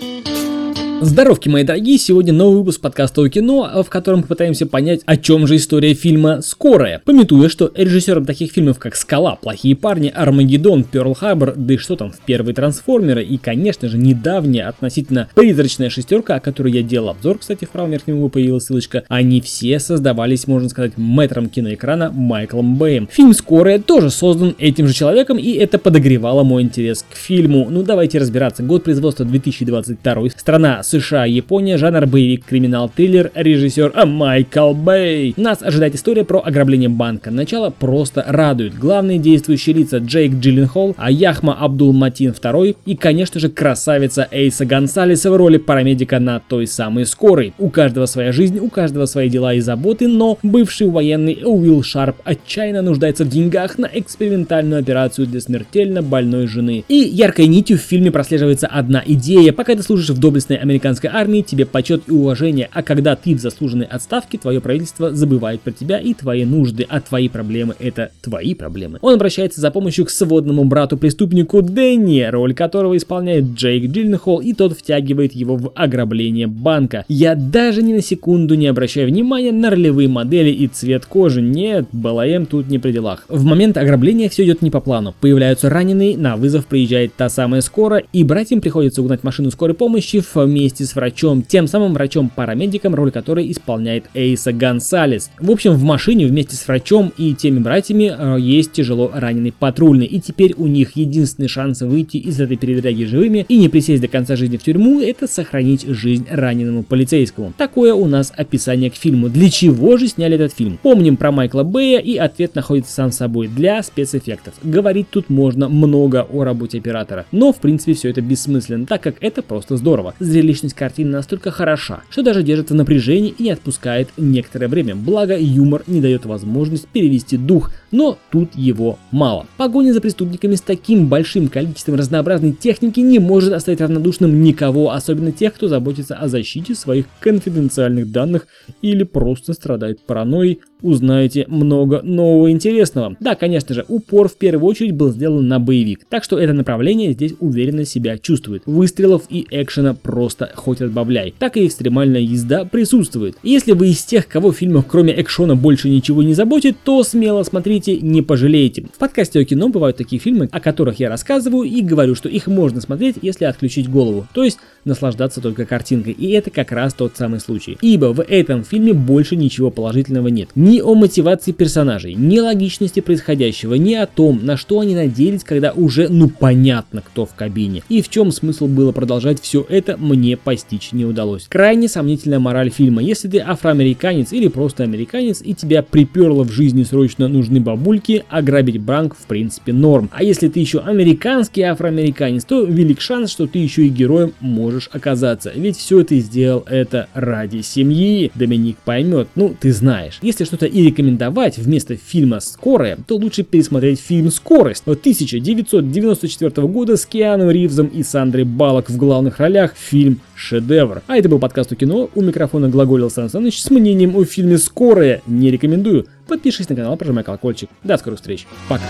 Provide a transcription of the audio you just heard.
Thank you. Здоровки, мои дорогие! Сегодня новый выпуск подкаста о кино, в котором попытаемся понять, о чем же история фильма «Скорая». Пометуя, что режиссером таких фильмов, как «Скала», «Плохие парни», «Армагеддон», «Перл Харбор», да и что там, в «Первые трансформеры» и, конечно же, недавняя относительно призрачная шестерка, о которой я делал обзор, кстати, в правом верхнем углу появилась ссылочка, они все создавались, можно сказать, мэтром киноэкрана Майклом Бэем. Фильм «Скорая» тоже создан этим же человеком, и это подогревало мой интерес к фильму. Ну, давайте разбираться. Год производства 2022, страна США, Япония, жанр боевик, криминал, триллер, режиссер Майкл Бэй. Нас ожидает история про ограбление банка. Начало просто радует. Главные действующие лица Джейк Джилленхол, Аяхма Абдул Матин II и, конечно же, красавица Эйса Гонсалеса в роли парамедика на той самой скорой. У каждого своя жизнь, у каждого свои дела и заботы, но бывший военный Уилл Шарп отчаянно нуждается в деньгах на экспериментальную операцию для смертельно больной жены. И яркой нитью в фильме прослеживается одна идея. Пока ты служишь в доблестной американской американской армии тебе почет и уважение, а когда ты в заслуженной отставке, твое правительство забывает про тебя и твои нужды, а твои проблемы это твои проблемы. Он обращается за помощью к сводному брату-преступнику Дэнни, роль которого исполняет Джейк Джилленхол, и тот втягивает его в ограбление банка. Я даже ни на секунду не обращаю внимания на ролевые модели и цвет кожи. Нет, БЛМ тут не при делах. В момент ограбления все идет не по плану. Появляются раненые, на вызов приезжает та самая скорая, и братьям приходится угнать машину скорой помощи вместе вместе с врачом, тем самым врачом-парамедиком, роль которой исполняет Эйса Гонсалес. В общем, в машине вместе с врачом и теми братьями э, есть тяжело раненый патрульный, и теперь у них единственный шанс выйти из этой передряги живыми и не присесть до конца жизни в тюрьму, это сохранить жизнь раненому полицейскому. Такое у нас описание к фильму. Для чего же сняли этот фильм? Помним про Майкла Бэя, и ответ находится сам собой для спецэффектов. Говорить тут можно много о работе оператора, но в принципе все это бессмысленно, так как это просто здорово. Зрелище зрелищность картины настолько хороша, что даже держит в напряжении и не отпускает некоторое время, благо юмор не дает возможность перевести дух, но тут его мало. Погоня за преступниками с таким большим количеством разнообразной техники не может оставить равнодушным никого, особенно тех, кто заботится о защите своих конфиденциальных данных или просто страдает паранойей, узнаете много нового интересного. Да, конечно же, упор в первую очередь был сделан на боевик, так что это направление здесь уверенно себя чувствует. Выстрелов и экшена просто хоть отбавляй. Так и экстремальная езда присутствует. Если вы из тех, кого в фильмах кроме экшона больше ничего не заботит, то смело смотрите, не пожалеете. В подкасте о кино бывают такие фильмы, о которых я рассказываю и говорю, что их можно смотреть, если отключить голову, то есть наслаждаться только картинкой. И это как раз тот самый случай. Ибо в этом фильме больше ничего положительного нет ни о мотивации персонажей, ни логичности происходящего, ни о том, на что они надеялись, когда уже ну понятно, кто в кабине. И в чем смысл было продолжать все это, мне постичь не удалось. Крайне сомнительная мораль фильма. Если ты афроамериканец или просто американец и тебя приперло в жизни срочно нужны бабульки, ограбить банк в принципе норм. А если ты еще американский афроамериканец, то велик шанс, что ты еще и героем можешь оказаться. Ведь все ты сделал это ради семьи. Доминик поймет, ну ты знаешь. Если что что-то и рекомендовать вместо фильма «Скорая», то лучше пересмотреть фильм «Скорость» 1994 года с Киану Ривзом и Сандрой Балок в главных ролях. Фильм шедевр. А это был подкаст у кино. У микрофона глаголил Сан Саныч с мнением о фильме «Скорая». Не рекомендую. Подпишись на канал, прожимай колокольчик. До скорых встреч. Пока.